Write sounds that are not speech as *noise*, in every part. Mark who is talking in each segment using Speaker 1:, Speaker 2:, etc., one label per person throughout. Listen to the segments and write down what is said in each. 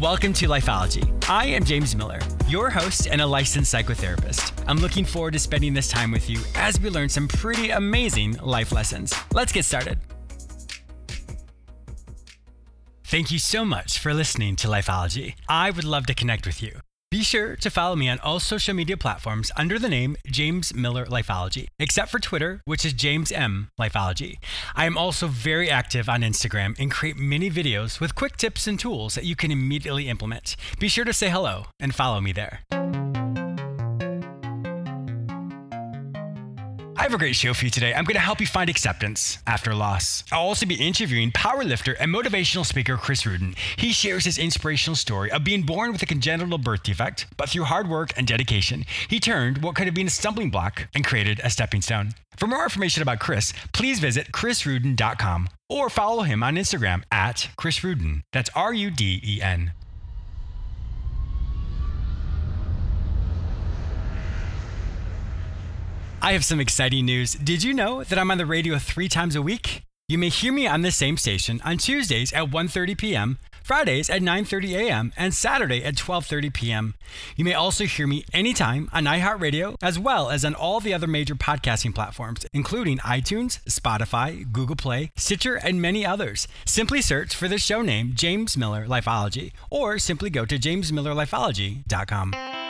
Speaker 1: Welcome to Lifeology. I am James Miller, your host and a licensed psychotherapist. I'm looking forward to spending this time with you as we learn some pretty amazing life lessons. Let's get started. Thank you so much for listening to Lifeology. I would love to connect with you. Be sure to follow me on all social media platforms under the name James Miller Lifeology, except for Twitter, which is James M Lifeology. I am also very active on Instagram and create many videos with quick tips and tools that you can immediately implement. Be sure to say hello and follow me there. I have a great show for you today. I'm going to help you find acceptance after loss. I'll also be interviewing powerlifter and motivational speaker Chris Ruden. He shares his inspirational story of being born with a congenital birth defect, but through hard work and dedication, he turned what could have been a stumbling block and created a stepping stone. For more information about Chris, please visit chrisruden.com or follow him on Instagram at Chris Ruden. That's R U D E N. I have some exciting news. Did you know that I'm on the radio three times a week? You may hear me on the same station on Tuesdays at 1:30 p.m., Fridays at 9:30 a.m., and Saturday at 12:30 p.m. You may also hear me anytime on iHeartRadio as well as on all the other major podcasting platforms, including iTunes, Spotify, Google Play, Stitcher, and many others. Simply search for the show name James Miller Lifeology or simply go to jamesmillerlifeology.com.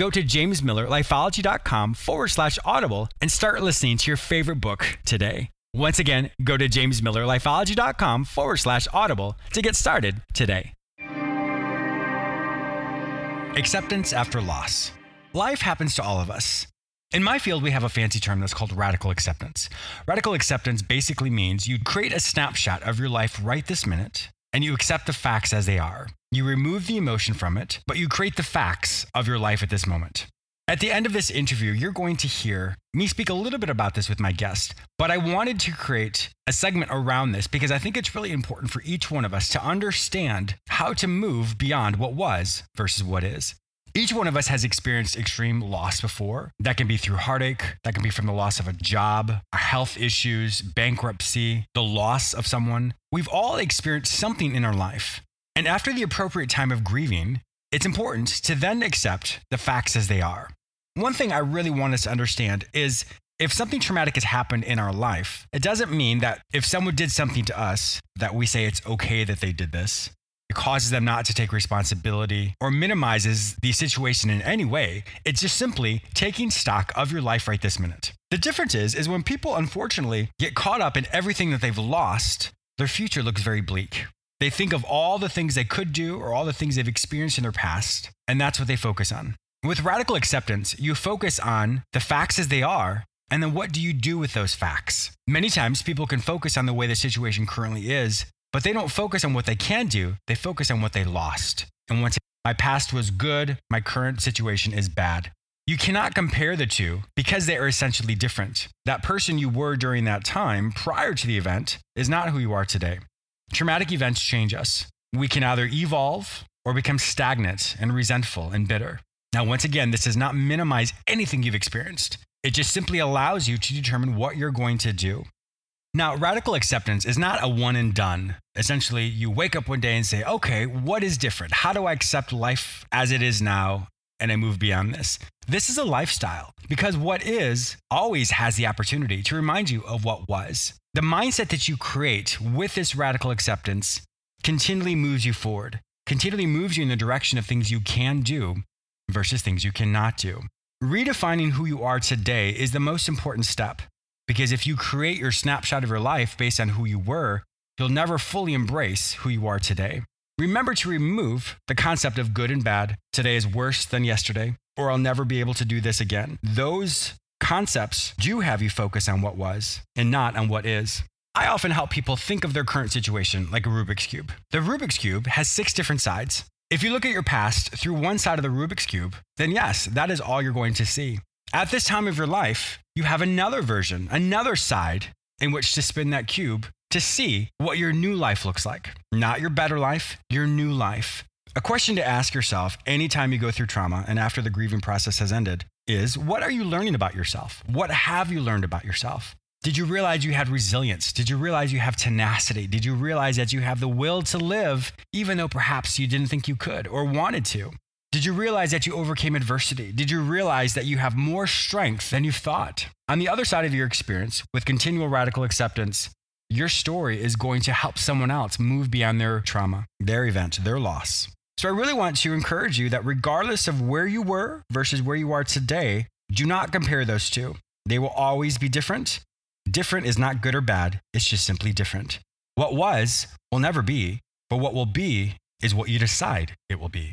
Speaker 1: Go to jamesmillerlifeology.com forward slash audible and start listening to your favorite book today. Once again, go to jamesmillerlifeology.com forward slash audible to get started today. Acceptance after loss. Life happens to all of us. In my field, we have a fancy term that's called radical acceptance. Radical acceptance basically means you create a snapshot of your life right this minute and you accept the facts as they are. You remove the emotion from it, but you create the facts of your life at this moment. At the end of this interview, you're going to hear me speak a little bit about this with my guest, but I wanted to create a segment around this because I think it's really important for each one of us to understand how to move beyond what was versus what is. Each one of us has experienced extreme loss before. That can be through heartache, that can be from the loss of a job, health issues, bankruptcy, the loss of someone. We've all experienced something in our life. And after the appropriate time of grieving, it's important to then accept the facts as they are. One thing I really want us to understand is if something traumatic has happened in our life, it doesn't mean that if someone did something to us, that we say it's okay that they did this. It causes them not to take responsibility or minimizes the situation in any way. It's just simply taking stock of your life right this minute. The difference is, is when people unfortunately get caught up in everything that they've lost, their future looks very bleak. They think of all the things they could do or all the things they've experienced in their past, and that's what they focus on. With radical acceptance, you focus on the facts as they are, and then what do you do with those facts? Many times people can focus on the way the situation currently is, but they don't focus on what they can do, they focus on what they lost. And once my past was good, my current situation is bad. You cannot compare the two because they are essentially different. That person you were during that time prior to the event is not who you are today. Traumatic events change us. We can either evolve or become stagnant and resentful and bitter. Now, once again, this does not minimize anything you've experienced. It just simply allows you to determine what you're going to do. Now, radical acceptance is not a one and done. Essentially, you wake up one day and say, okay, what is different? How do I accept life as it is now and I move beyond this? This is a lifestyle because what is always has the opportunity to remind you of what was. The mindset that you create with this radical acceptance continually moves you forward, continually moves you in the direction of things you can do versus things you cannot do. Redefining who you are today is the most important step because if you create your snapshot of your life based on who you were, you'll never fully embrace who you are today. Remember to remove the concept of good and bad. Today is worse than yesterday, or I'll never be able to do this again. Those concepts do have you focus on what was and not on what is. I often help people think of their current situation like a Rubik's Cube. The Rubik's Cube has six different sides. If you look at your past through one side of the Rubik's Cube, then yes, that is all you're going to see. At this time of your life, you have another version, another side in which to spin that cube to see what your new life looks like. Not your better life, your new life. A question to ask yourself anytime you go through trauma and after the grieving process has ended is what are you learning about yourself? What have you learned about yourself? Did you realize you had resilience? Did you realize you have tenacity? Did you realize that you have the will to live, even though perhaps you didn't think you could or wanted to? Did you realize that you overcame adversity? Did you realize that you have more strength than you thought? On the other side of your experience, with continual radical acceptance, your story is going to help someone else move beyond their trauma, their event, their loss. So I really want to encourage you that regardless of where you were versus where you are today, do not compare those two. They will always be different. Different is not good or bad, it's just simply different. What was will never be, but what will be is what you decide it will be.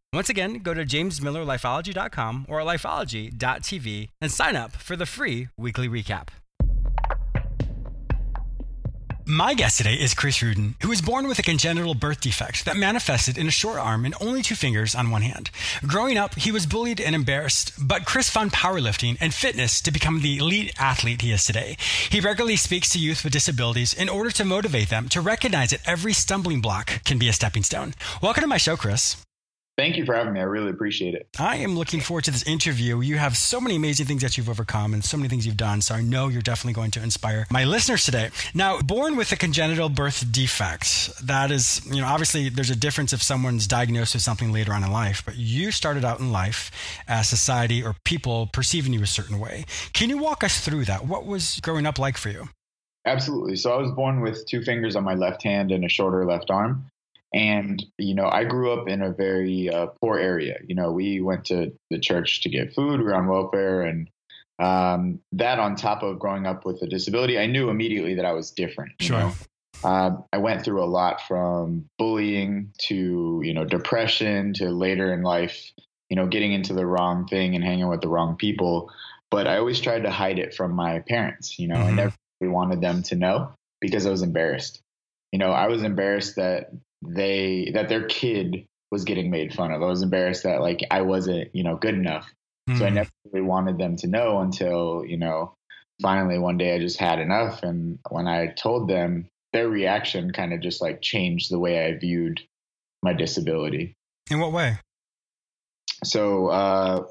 Speaker 1: Once again, go to jamesmillerlifeology.com or lifeology.tv and sign up for the free weekly recap. My guest today is Chris Ruden, who was born with a congenital birth defect that manifested in a short arm and only two fingers on one hand. Growing up, he was bullied and embarrassed, but Chris found powerlifting and fitness to become the elite athlete he is today. He regularly speaks to youth with disabilities in order to motivate them to recognize that every stumbling block can be a stepping stone. Welcome to my show, Chris.
Speaker 2: Thank you for having me. I really appreciate it.
Speaker 1: I am looking forward to this interview. You have so many amazing things that you've overcome and so many things you've done. So I know you're definitely going to inspire my listeners today. Now, born with a congenital birth defect, that is, you know, obviously there's a difference if someone's diagnosed with something later on in life, but you started out in life as society or people perceiving you a certain way. Can you walk us through that? What was growing up like for you?
Speaker 2: Absolutely. So I was born with two fingers on my left hand and a shorter left arm. And, you know, I grew up in a very uh, poor area. You know, we went to the church to get food, we were on welfare. And um, that on top of growing up with a disability, I knew immediately that I was different.
Speaker 1: sure. Know?
Speaker 2: Uh, I went through a lot from bullying to, you know, depression to later in life, you know, getting into the wrong thing and hanging with the wrong people. But I always tried to hide it from my parents. You know, mm-hmm. I never really wanted them to know because I was embarrassed. You know, I was embarrassed that they that their kid was getting made fun of. I was embarrassed that like I wasn't, you know, good enough. Mm. So I hmm. never really wanted them to know until, you know, finally one day I just had enough and when I told them, their reaction kind of just like changed the way I viewed my disability.
Speaker 1: In what way?
Speaker 2: So uh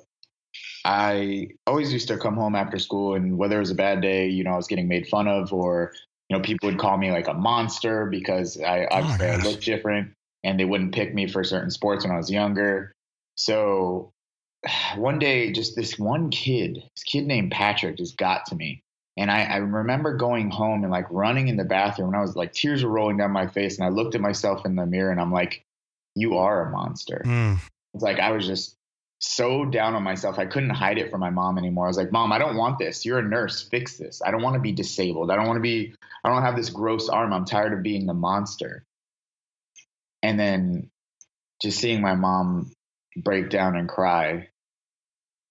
Speaker 2: I always used to come home after school and whether it was a bad day, you know, I was getting made fun of or you know, people would call me like a monster because I oh obviously oh I looked different and they wouldn't pick me for certain sports when I was younger. So *sighs* one day, just this one kid, this kid named Patrick just got to me. And I, I remember going home and like running in the bathroom and I was like, tears were rolling down my face. And I looked at myself in the mirror and I'm like, you are a monster. Mm. It's like I was just so down on myself. I couldn't hide it from my mom anymore. I was like, Mom, I don't want this. You're a nurse. Fix this. I don't want to be disabled. I don't want to be, I don't have this gross arm. I'm tired of being the monster. And then just seeing my mom break down and cry.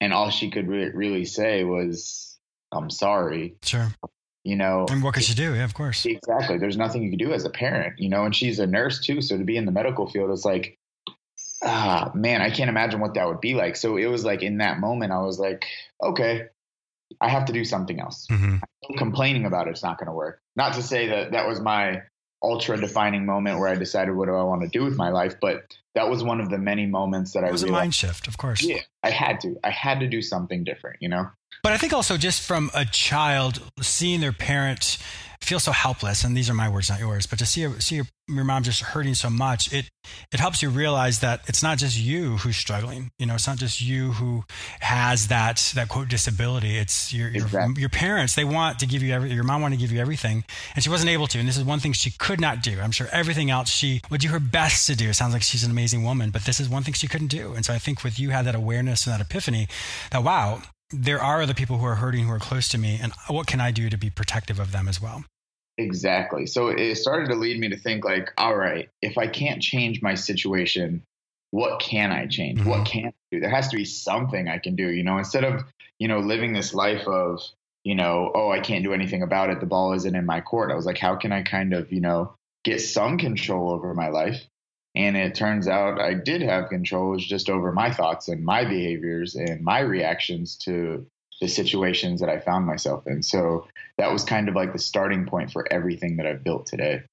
Speaker 2: And all she could re- really say was, I'm sorry.
Speaker 1: Sure.
Speaker 2: You know,
Speaker 1: and what could she do? Yeah, of course.
Speaker 2: Exactly. There's nothing you can do as a parent, you know, and she's a nurse too. So to be in the medical field, it's like, ah, man, I can't imagine what that would be like. So it was like in that moment, I was like, okay, I have to do something else. Mm-hmm. Complaining about it's not going to work. Not to say that that was my ultra defining moment where I decided what do I want to do with my life, but that was one of the many moments that
Speaker 1: it
Speaker 2: I
Speaker 1: was realized, a mind shift, of course.
Speaker 2: Yeah, I had to. I had to do something different, you know.
Speaker 1: But I think also just from a child seeing their parents feel so helpless, and these are my words, not yours, but to see see your, your mom just hurting so much, it it helps you realize that it's not just you who's struggling. You know, it's not just you who has that that quote disability. It's your your, exactly. your parents. They want to give you every. Your mom wanted to give you everything, and she wasn't able to. And this is one thing she could not do. I'm sure everything else she would do her best to do. It sounds like she's an amazing woman, but this is one thing she couldn't do. And so I think with you had that awareness and that epiphany that wow, there are other people who are hurting who are close to me, and what can I do to be protective of them as well?
Speaker 2: Exactly. So it started to lead me to think like, all right, if I can't change my situation, what can I change? Mm-hmm. What can I do? There has to be something I can do, you know, instead of, you know, living this life of, you know, oh, I can't do anything about it. The ball isn't in my court. I was like, how can I kind of, you know, get some control over my life? And it turns out I did have control. Was just over my thoughts and my behaviors and my reactions to the situations that I found myself in. So that was kind of like the starting point for everything that I've built today.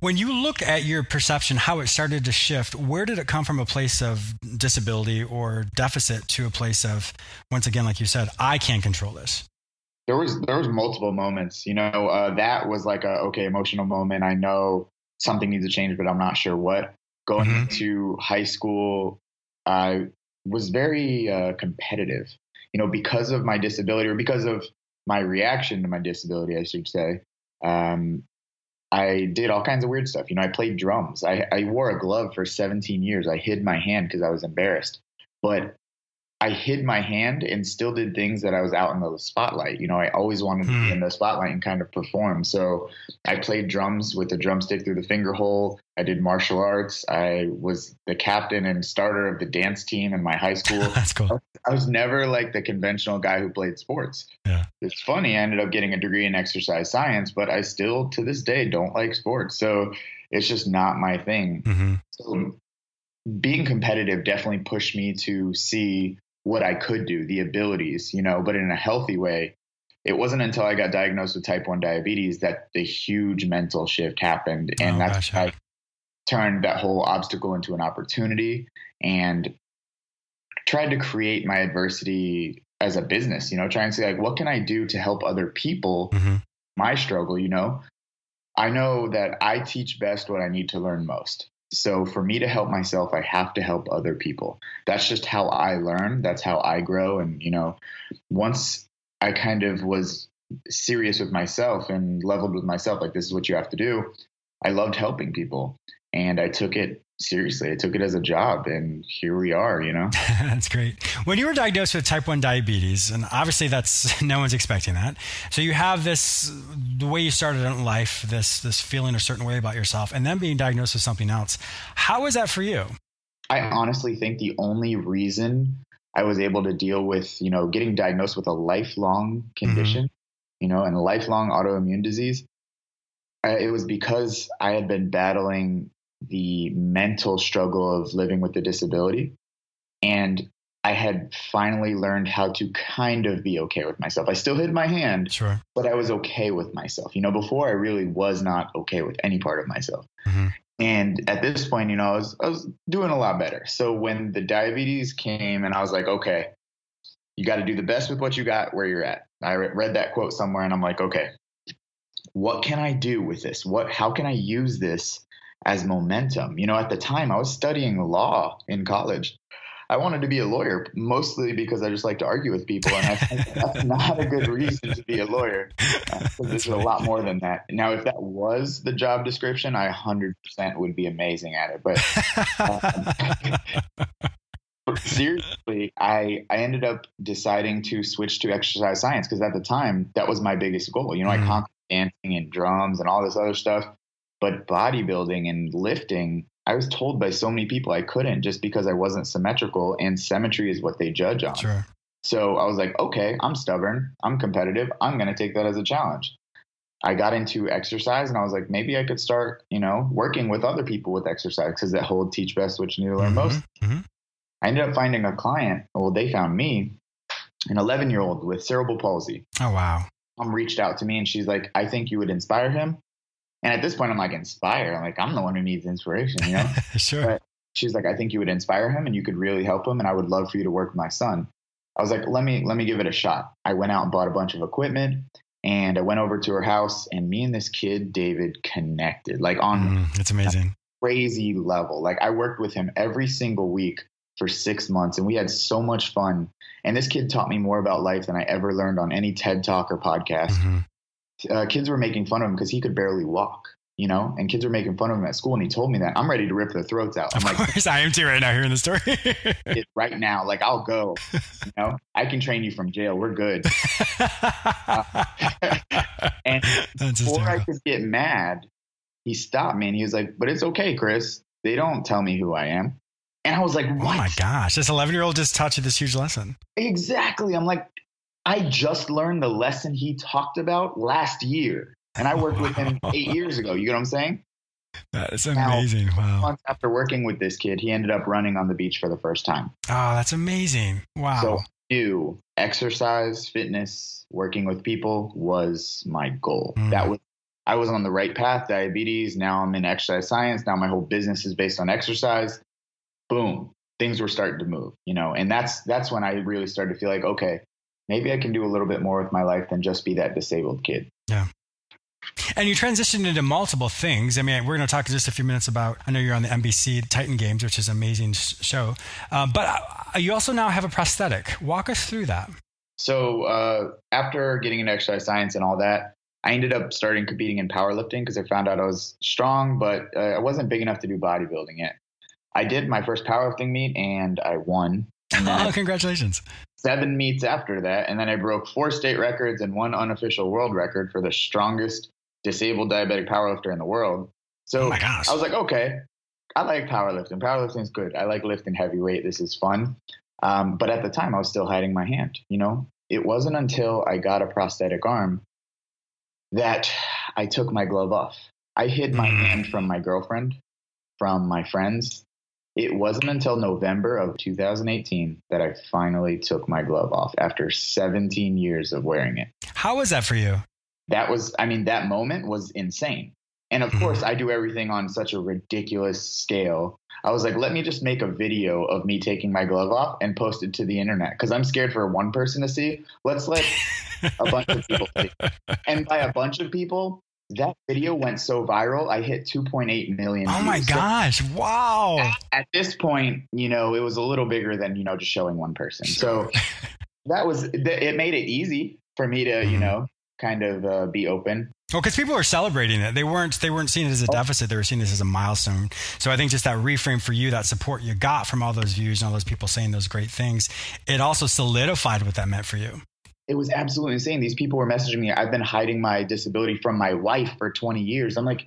Speaker 1: When you look at your perception, how it started to shift, where did it come from a place of disability or deficit to a place of, once again, like you said, I can't control this?
Speaker 2: There was there was multiple moments. You know, uh, that was like a okay emotional moment. I know something needs to change, but I'm not sure what. Going mm-hmm. into high school, I was very uh, competitive you know, because of my disability or because of my reaction to my disability, I should say, um, I did all kinds of weird stuff. You know, I played drums. I, I wore a glove for 17 years. I hid my hand because I was embarrassed. But I hid my hand and still did things that I was out in the spotlight. You know, I always wanted to be hmm. in the spotlight and kind of perform. So I played drums with the drumstick through the finger hole. I did martial arts. I was the captain and starter of the dance team in my high school. *laughs*
Speaker 1: That's cool.
Speaker 2: I was never like the conventional guy who played sports.
Speaker 1: Yeah.
Speaker 2: It's funny. I ended up getting a degree in exercise science, but I still to this day don't like sports. So it's just not my thing. Mm-hmm. So being competitive definitely pushed me to see what I could do, the abilities, you know, but in a healthy way. It wasn't until I got diagnosed with type 1 diabetes that the huge mental shift happened. And oh, that's how I turned that whole obstacle into an opportunity and tried to create my adversity as a business, you know, trying to say, like, what can I do to help other people, mm-hmm. my struggle, you know? I know that I teach best what I need to learn most. So for me to help myself, I have to help other people. That's just how I learn. That's how I grow. And, you know, once I kind of was serious with myself and leveled with myself, like, this is what you have to do, I loved helping people. And I took it seriously. I took it as a job, and here we are. You know, *laughs*
Speaker 1: that's great. When you were diagnosed with type one diabetes, and obviously that's *laughs* no one's expecting that. So you have this the way you started in life, this this feeling a certain way about yourself, and then being diagnosed with something else. How was that for you?
Speaker 2: I honestly think the only reason I was able to deal with, you know, getting diagnosed with a lifelong condition, mm-hmm. you know, and lifelong autoimmune disease, it was because I had been battling the mental struggle of living with the disability. And I had finally learned how to kind of be okay with myself. I still hid my hand,
Speaker 1: sure.
Speaker 2: but I was okay with myself. You know, before I really was not okay with any part of myself. Mm-hmm. And at this point, you know, I was, I was doing a lot better. So when the diabetes came and I was like, okay, you got to do the best with what you got where you're at. I read that quote somewhere and I'm like, okay, what can I do with this? What, how can I use this as momentum. You know, at the time I was studying law in college. I wanted to be a lawyer mostly because I just like to argue with people, and I think *laughs* that's not a good reason to be a lawyer. *laughs* Uh, there's right. a lot more than that. Now, if that was the job description, I 100% would be amazing at it. But um, *laughs* seriously, I I ended up deciding to switch to exercise science because at the time that was my biggest goal. You know, mm. I conquered dancing and drums and all this other stuff. But bodybuilding and lifting, I was told by so many people I couldn't just because I wasn't symmetrical, and symmetry is what they judge on.
Speaker 1: Sure.
Speaker 2: So I was like, okay, I'm stubborn, I'm competitive, I'm going to take that as a challenge. I got into exercise and I was like, maybe I could start, you know, working with other people with exercise because that whole teach best, which you need to learn mm-hmm, most. Mm-hmm. I ended up finding a client. Well, they found me, an 11 year old with cerebral palsy.
Speaker 1: Oh, wow.
Speaker 2: Mom reached out to me and she's like, I think you would inspire him. And at this point, I'm like inspired. I'm like, I'm the one who needs inspiration, you know? *laughs*
Speaker 1: sure.
Speaker 2: But she's like, I think you would inspire him and you could really help him. And I would love for you to work with my son. I was like, let me, let me give it a shot. I went out and bought a bunch of equipment. And I went over to her house, and me and this kid, David, connected like on
Speaker 1: Mm, it's amazing.
Speaker 2: crazy level. Like I worked with him every single week for six months, and we had so much fun. And this kid taught me more about life than I ever learned on any TED Talk or podcast.
Speaker 1: Mhm.
Speaker 2: Uh, kids were making fun of him because he could barely walk, you know, and kids were making fun of him at school. And he told me that I'm ready to rip their throats out. I'm
Speaker 1: Of
Speaker 2: like,
Speaker 1: course, I am too right now hearing the story. *laughs*
Speaker 2: "Kid, right now, like I'll go, you know, I can train you from jail. We're good. *laughs* *laughs* and
Speaker 1: That's
Speaker 2: before I
Speaker 1: hysterical.
Speaker 2: could get mad, he stopped me and he was like, "But it's okay, Chris. They don't tell me who I am." And I was like,
Speaker 1: Oh my gosh, this 11 year old just taught you this huge lesson.
Speaker 2: Exactly. I'm like, I just learned the lesson he talked about last year. And I worked with him *laughs* eight years ago. You get what I'm saying?
Speaker 1: That is
Speaker 2: Now-
Speaker 1: amazing. Wow.
Speaker 2: Months after working with this kid, he ended up running on the beach for the first time.
Speaker 1: Oh, that's amazing. Wow.
Speaker 2: So do exercise, fitness, working with people was my goal.
Speaker 1: Mm.
Speaker 2: That was I was on the right path, diabetes. Now I'm in exercise science. Now my whole business is based on exercise. Boom. Things were starting to move, you know, and that's that's when I really started to feel like, okay, maybe I can do a little bit more with my life than just be that disabled kid. Yeah.
Speaker 1: And you transitioned into multiple things. I mean, we're going to talk in just a few minutes about. I know you're on the NBC Titan Games, which is an amazing show. Uh, but uh, you also now have a prosthetic. Walk us through that.
Speaker 2: So uh, after getting into exercise science and all that, I ended up starting competing in powerlifting because I found out I was strong, but uh, I wasn't big enough to do bodybuilding yet. I did my first powerlifting meet and I won. And *laughs*
Speaker 1: Oh, congratulations.
Speaker 2: Seven meets after that, and then I broke four state records and one unofficial world record for the strongest disabled diabetic powerlifter in the world. So
Speaker 1: oh.
Speaker 2: I was like, okay, I like powerlifting. Powerlifting is good. I like lifting heavy weight. This is fun. Um, but at the time, I was still hiding my hand. You know, it wasn't until I got a prosthetic arm that I took my glove off. I hid my
Speaker 1: Mm.
Speaker 2: hand from my girlfriend, from my friends. It wasn't until November of 2018 that I finally took my glove off after 17 years of wearing it.
Speaker 1: How was that for you?
Speaker 2: that was i mean that moment was insane. And of
Speaker 1: Mhm.
Speaker 2: course i do everything on such a ridiculous scale. I was like let me just make a video of me taking my glove off and post it to the internet because i'm scared for one person to see. Let's let a bunch of people *laughs* see. And by a bunch of people that video went so viral i hit 2.8 million
Speaker 1: Oh my
Speaker 2: views. So
Speaker 1: gosh. Wow.
Speaker 2: at this point you know it was a little bigger than you know just showing one person so *laughs* that was it made it easy for me to you
Speaker 1: Mhm.
Speaker 2: know kind of uh, be open
Speaker 1: Well, because people were celebrating it. They weren't. They weren't seeing it as a
Speaker 2: Oh.
Speaker 1: deficit. They were seeing this as a milestone. So I think just that reframe for you, that support you got from all those views and all those people saying those great things, it also solidified what that meant for you.
Speaker 2: It was absolutely insane. These people were messaging me. I've been hiding my disability from my wife for 20 years. I'm like,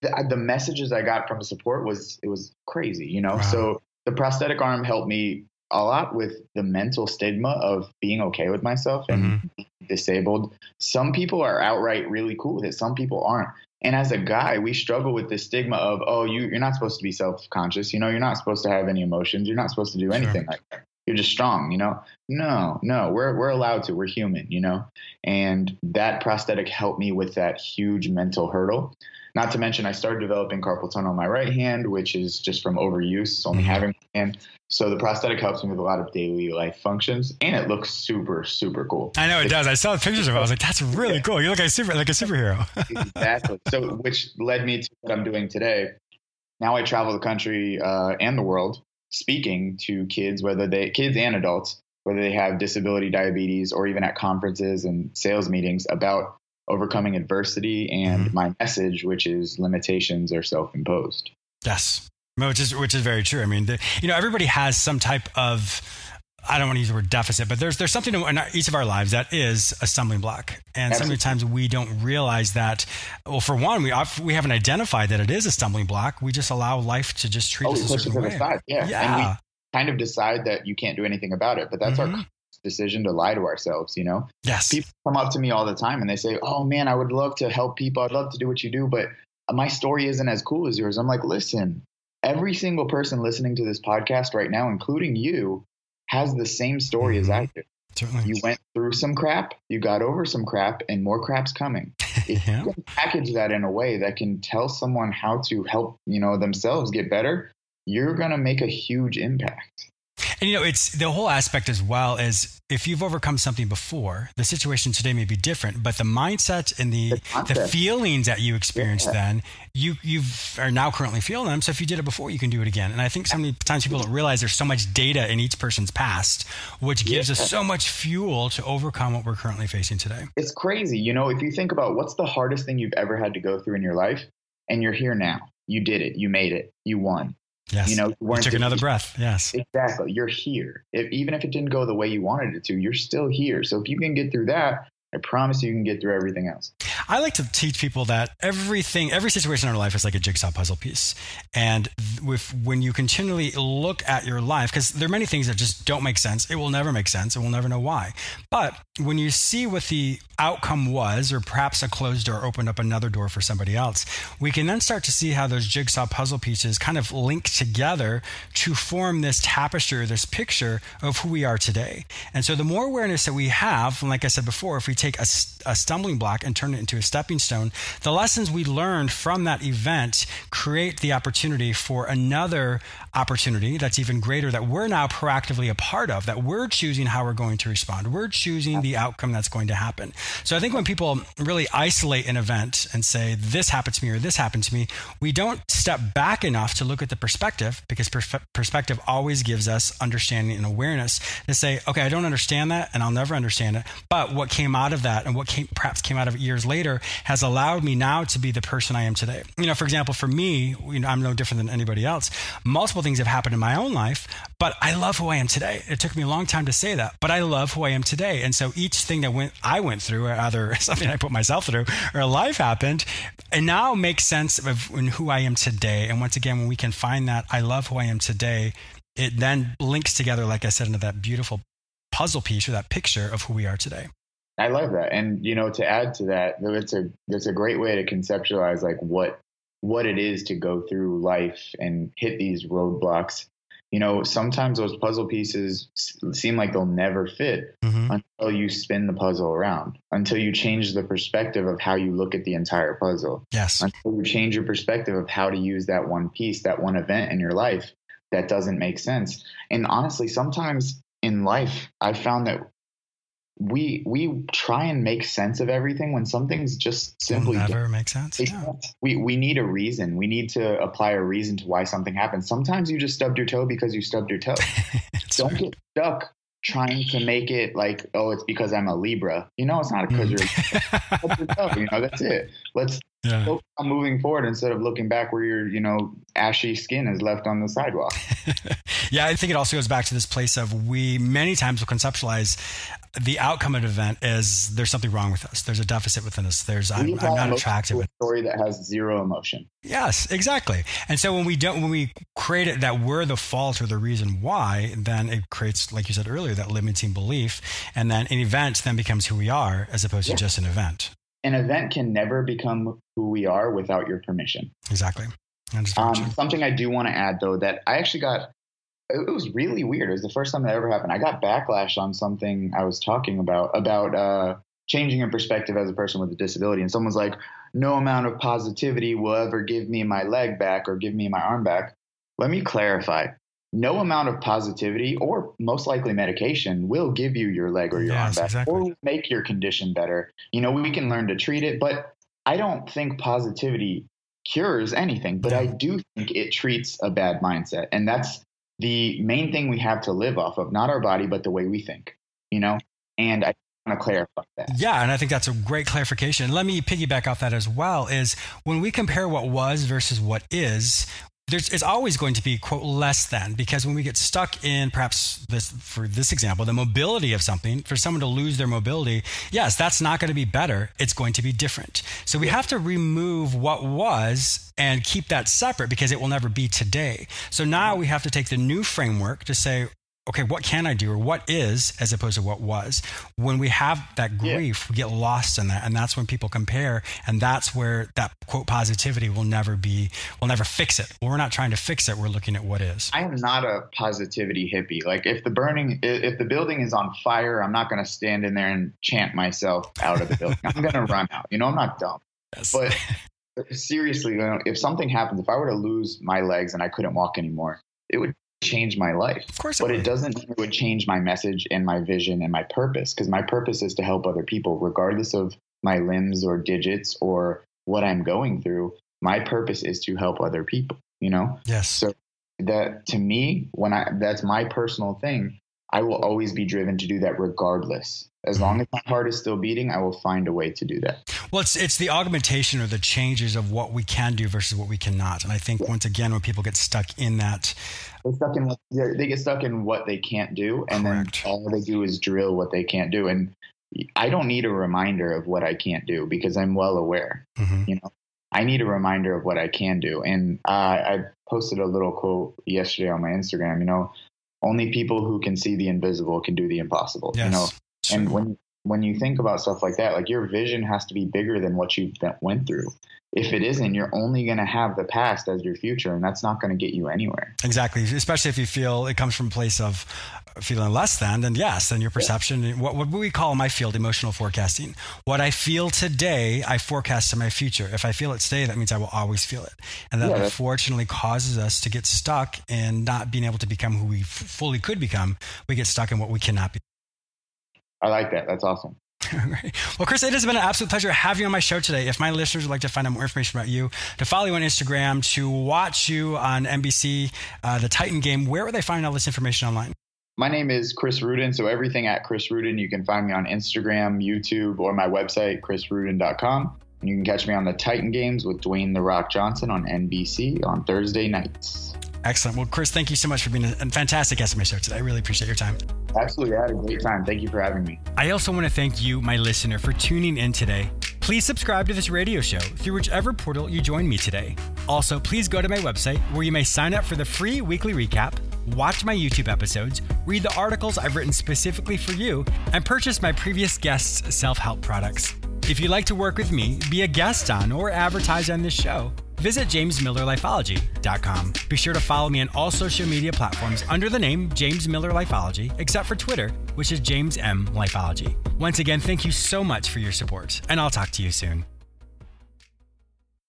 Speaker 2: the, the messages I got from support was it was crazy, you know.
Speaker 1: Wow.
Speaker 2: So the prosthetic arm helped me a lot with the mental stigma of being okay with myself and
Speaker 1: Mhm.
Speaker 2: being disabled. Some people are outright really cool with it. Some people aren't. And as a guy, we struggle with the stigma of, oh, you, you're not supposed to be self conscious. You know, you're not supposed to have any emotions. You're not supposed to do
Speaker 1: Sure.
Speaker 2: anything like that. You're just strong, you know? No, no, we're, we're allowed to. We're human, you know? And that prosthetic helped me with that huge mental hurdle. Not to mention, I started developing carpal tunnel on my right hand, which is just from overuse, only
Speaker 1: Mhm.
Speaker 2: having my hand. So the prosthetic helps me with a lot of daily life functions, and it looks super, super cool.
Speaker 1: I know it does. I saw the pictures of it. I was like, that's really cool. You look like a super, like a superhero.
Speaker 2: exactly. So, which led me to what I'm doing today. Now I travel the country uh, and the world speaking to kids, whether they kids and adults, whether they have disability, diabetes, or even at conferences and sales meetings about overcoming adversity and
Speaker 1: Mhm.
Speaker 2: my message, which is limitations are self-imposed.
Speaker 1: yes, which is which is very true. I mean, the, you know, everybody has some type of. I don't want to use the word deficit, but there's there's something in our- each of our lives that is a stumbling block, and
Speaker 2: Absolutely.
Speaker 1: times we don't realize that. Well, for one, we we haven't identified that it is a stumbling block. We just allow life to just treat
Speaker 2: Oh,
Speaker 1: us a certain way.
Speaker 2: side, yeah. And we kind of decide that you can't do anything about it, but that's our
Speaker 1: Mhm.
Speaker 2: decision to lie to ourselves, you know?
Speaker 1: yes,
Speaker 2: people come up to me all the time and they say, "Oh man, I would love to help people. I'd love to do what you do, but my story isn't as cool as yours." I'm like, "Listen, every single person listening to this podcast right now, including you, has the same story as mm-hmm. I do.
Speaker 1: certainly.
Speaker 2: You went through some crap, you got over some crap, and more crap's coming. *laughs* If
Speaker 1: Yeah.
Speaker 2: you can package that in a way that can tell someone how to help, you know, themselves get better, you're gonna make a huge impact."
Speaker 1: And you know, it's the whole aspect as well as if you've overcome something before, the situation today may be different, but the mindset and the the, the feelings that you experienced yeah. then, you you are now currently feeling them. So if you did it before, you can do it again. And I think so many times people don't realize there's so much data in each person's past, which gives yeah. us so much fuel to overcome what we're currently facing today.
Speaker 2: It's crazy, you know. If you think about what's the hardest thing you've ever had to go through in your life, and you're here now, you did it, you made it, you won
Speaker 1: Yes. You know, you, took another breath. Yes.
Speaker 2: Exactly. You're here. If, even if it didn't go the way you wanted it to, you're still here. So if you can get through that, I promise you, can get through everything else.
Speaker 1: I like to teach people that everything, every situation in our life is like a jigsaw puzzle piece. And with, when you continually look at your life, because there are many things that just don't make sense, it will never make sense and we'll never know why. But when you see what the outcome was, or perhaps a closed door opened up another door for somebody else, we can then start to see how those jigsaw puzzle pieces kind of link together to form this tapestry this picture of who we are today. And so the more awareness that we have, and like I said before, if we take a, a stumbling block and turn it into a stepping stone, the lessons we learned from that event create the opportunity for another opportunity that's even greater that we're now proactively a part of, that we're choosing how we're going to respond. We're choosing the outcome that's going to happen. So I think when people really isolate an event and say, this happened to me or this happened to me, we don't step back enough to look at the perspective because perspective always gives us understanding and awareness to say, okay, I don't understand that and I'll never understand it. But what came out of that and what came, perhaps came out of it years later has allowed me now to be the person I am today. You know, for example, for me, you know, I'm no different than anybody else. Multiple things have happened in my own life, but I love who I am today. It took me a long time to say that, but I love who I am today. And so each thing that went, I went through, or either *laughs* something I put myself through or life happened, and now makes sense of who I am today. And once again, when we can find that I love who I am today, it then links together, like I said, into that beautiful puzzle piece or that picture of who we are today.
Speaker 2: I love that. And you know, to add to that, that's a it's a great way to conceptualize like what what it is to go through life and hit these roadblocks. You know, sometimes those puzzle pieces seem like they'll never fit mm-hmm. until you spin the puzzle around, until you change the perspective of how you look at the entire puzzle.
Speaker 1: Yes.
Speaker 2: Until you change your perspective of how to use that one piece, that one event in your life that doesn't make sense. And honestly, sometimes in life, I've found that we we try and make sense of everything when something's just simply
Speaker 1: Will never make sense.
Speaker 2: Yeah. We we need a reason. We need to apply a reason to why something happened. Sometimes you just stubbed your toe because you stubbed your toe. *laughs* Don't get stuck trying to make it like, oh, it's because I'm a Libra. You know, it's not because mm. you're. *laughs* you know, that's it. Let's yeah. focus on moving forward instead of looking back where your, you know, ashy skin is left on the sidewalk. *laughs*
Speaker 1: yeah, I think it also goes back to this place of we many times will conceptualize the outcome of an event is there's something wrong with us. There's a deficit within us. There's I'm, I'm not attractive.
Speaker 2: A story that has zero emotion.
Speaker 1: Yes, exactly. And so when we don't, when we create it that we're the fault or the reason why, then it creates, like you said earlier, that limiting belief, and then an event then becomes who we are as opposed yeah. to just an event.
Speaker 2: An event can never become who we are without your permission.
Speaker 1: Exactly.
Speaker 2: Um, something I do want to add though that I actually got it was really weird. It was the first time that ever happened. I got backlash on something I was talking about about uh, changing your perspective as a person with a disability, and someone's like, "No amount of positivity will ever give me my leg back or give me my arm back." Let me clarify. No amount of positivity or most likely medication will give you your leg or your yes, arm back exactly. or make your condition better. You know, we can learn to treat it, but I don't think positivity cures anything, but I do think it treats a bad mindset. And that's the main thing we have to live off of, not our body, but the way we think, you know? And I want to clarify that.
Speaker 1: Yeah, and I think that's a great clarification. Let me piggyback off that as well is when we compare what was versus what is, there's it's always going to be quote less than because when we get stuck in perhaps this for this example the mobility of something for someone to lose their mobility yes that's not going to be better it's going to be different. So we have to remove what was and keep that separate because it will never be today. So now we have to take the new framework to say okay, what can I do or what is as opposed to what was. When we have that grief, yeah. we get lost in that. And that's when people compare. And that's where that quote positivity will never be, will never fix it. Well, we're not trying to fix it. We're looking at what is.
Speaker 2: I am not a positivity hippie. Like if the burning, if the building is on fire, I'm not going to stand in there and chant myself out of the building. I'm going *laughs* to run out. You know, I'm not dumb. Yes. But *laughs* seriously, you know, if something happens, if I were to lose my legs and I couldn't walk anymore, it would change my life.
Speaker 1: Of course,
Speaker 2: but it doesn't it would change my message and my vision and my purpose because my purpose is to help other people, regardless of my limbs or digits or what I'm going through. My purpose is to help other people. You know.
Speaker 1: Yes.
Speaker 2: So that to me, when I that's my personal thing, I will always be driven to do that regardless. As long as my heart is still beating, I will find a way to do that.
Speaker 1: Well, it's it's the augmentation or the changes of what we can do versus what we cannot. And I think once again, when people get stuck in that,
Speaker 2: they stuck in what they get stuck in what they can't do, and Correct. then all they do is drill what they can't do. And I don't need a reminder of what I can't do because I'm well aware. Mm-hmm. You know, I need a reminder of what I can do. And uh, I posted a little quote yesterday on my Instagram. You know, only people who can see the invisible can do the impossible.
Speaker 1: Yes.
Speaker 2: You know, and when when you think about stuff like that, like your vision has to be bigger than what you went through. If it isn't, you're only going to have the past as your future, and that's not going to get you anywhere.
Speaker 1: Exactly, especially if you feel it comes from a place of feeling less than, then yes, then your perception, yeah. what, what we call in my field emotional forecasting. What I feel today, I forecast to my future. If I feel it today, that means I will always feel it. And that yeah, unfortunately causes us to get stuck in not being able to become who we f- fully could become. We get stuck in what we cannot be.
Speaker 2: I like that. That's awesome. *laughs*
Speaker 1: Well, Chris, it has been an absolute pleasure having you on my show today. If my listeners would like to find out more information about you, to follow you on Instagram, to watch you on NBC, uh, the Titan game, where would they find all this information online?
Speaker 2: My name is Chris Ruden, so everything at Chris Ruden. You can find me on Instagram, YouTube, or my website, chrisruden.com. And you can catch me on the Titan games with Dwayne The Rock Johnson on NBC on Thursday nights.
Speaker 1: Excellent. Well, Chris, thank you so much for being a fantastic guest on my show today. I really appreciate your time.
Speaker 2: Absolutely. I had a great time. Thank you for having me.
Speaker 1: I also want to thank you, my listener, for tuning in today. Please subscribe to this radio show through whichever portal you join me today. Also, please go to my website where you may sign up for the free weekly recap, watch my YouTube episodes, read the articles I've written specifically for you, and purchase my previous guests' self help products. If you'd like to work with me, be a guest on, or advertise on this show, visit jamesmillerlifeology.com. Be sure to follow me on all social media platforms under the name James Miller Lifeology, except for Twitter, which is James M Lifeology. Once again, thank you so much for your support, and I'll talk to you soon.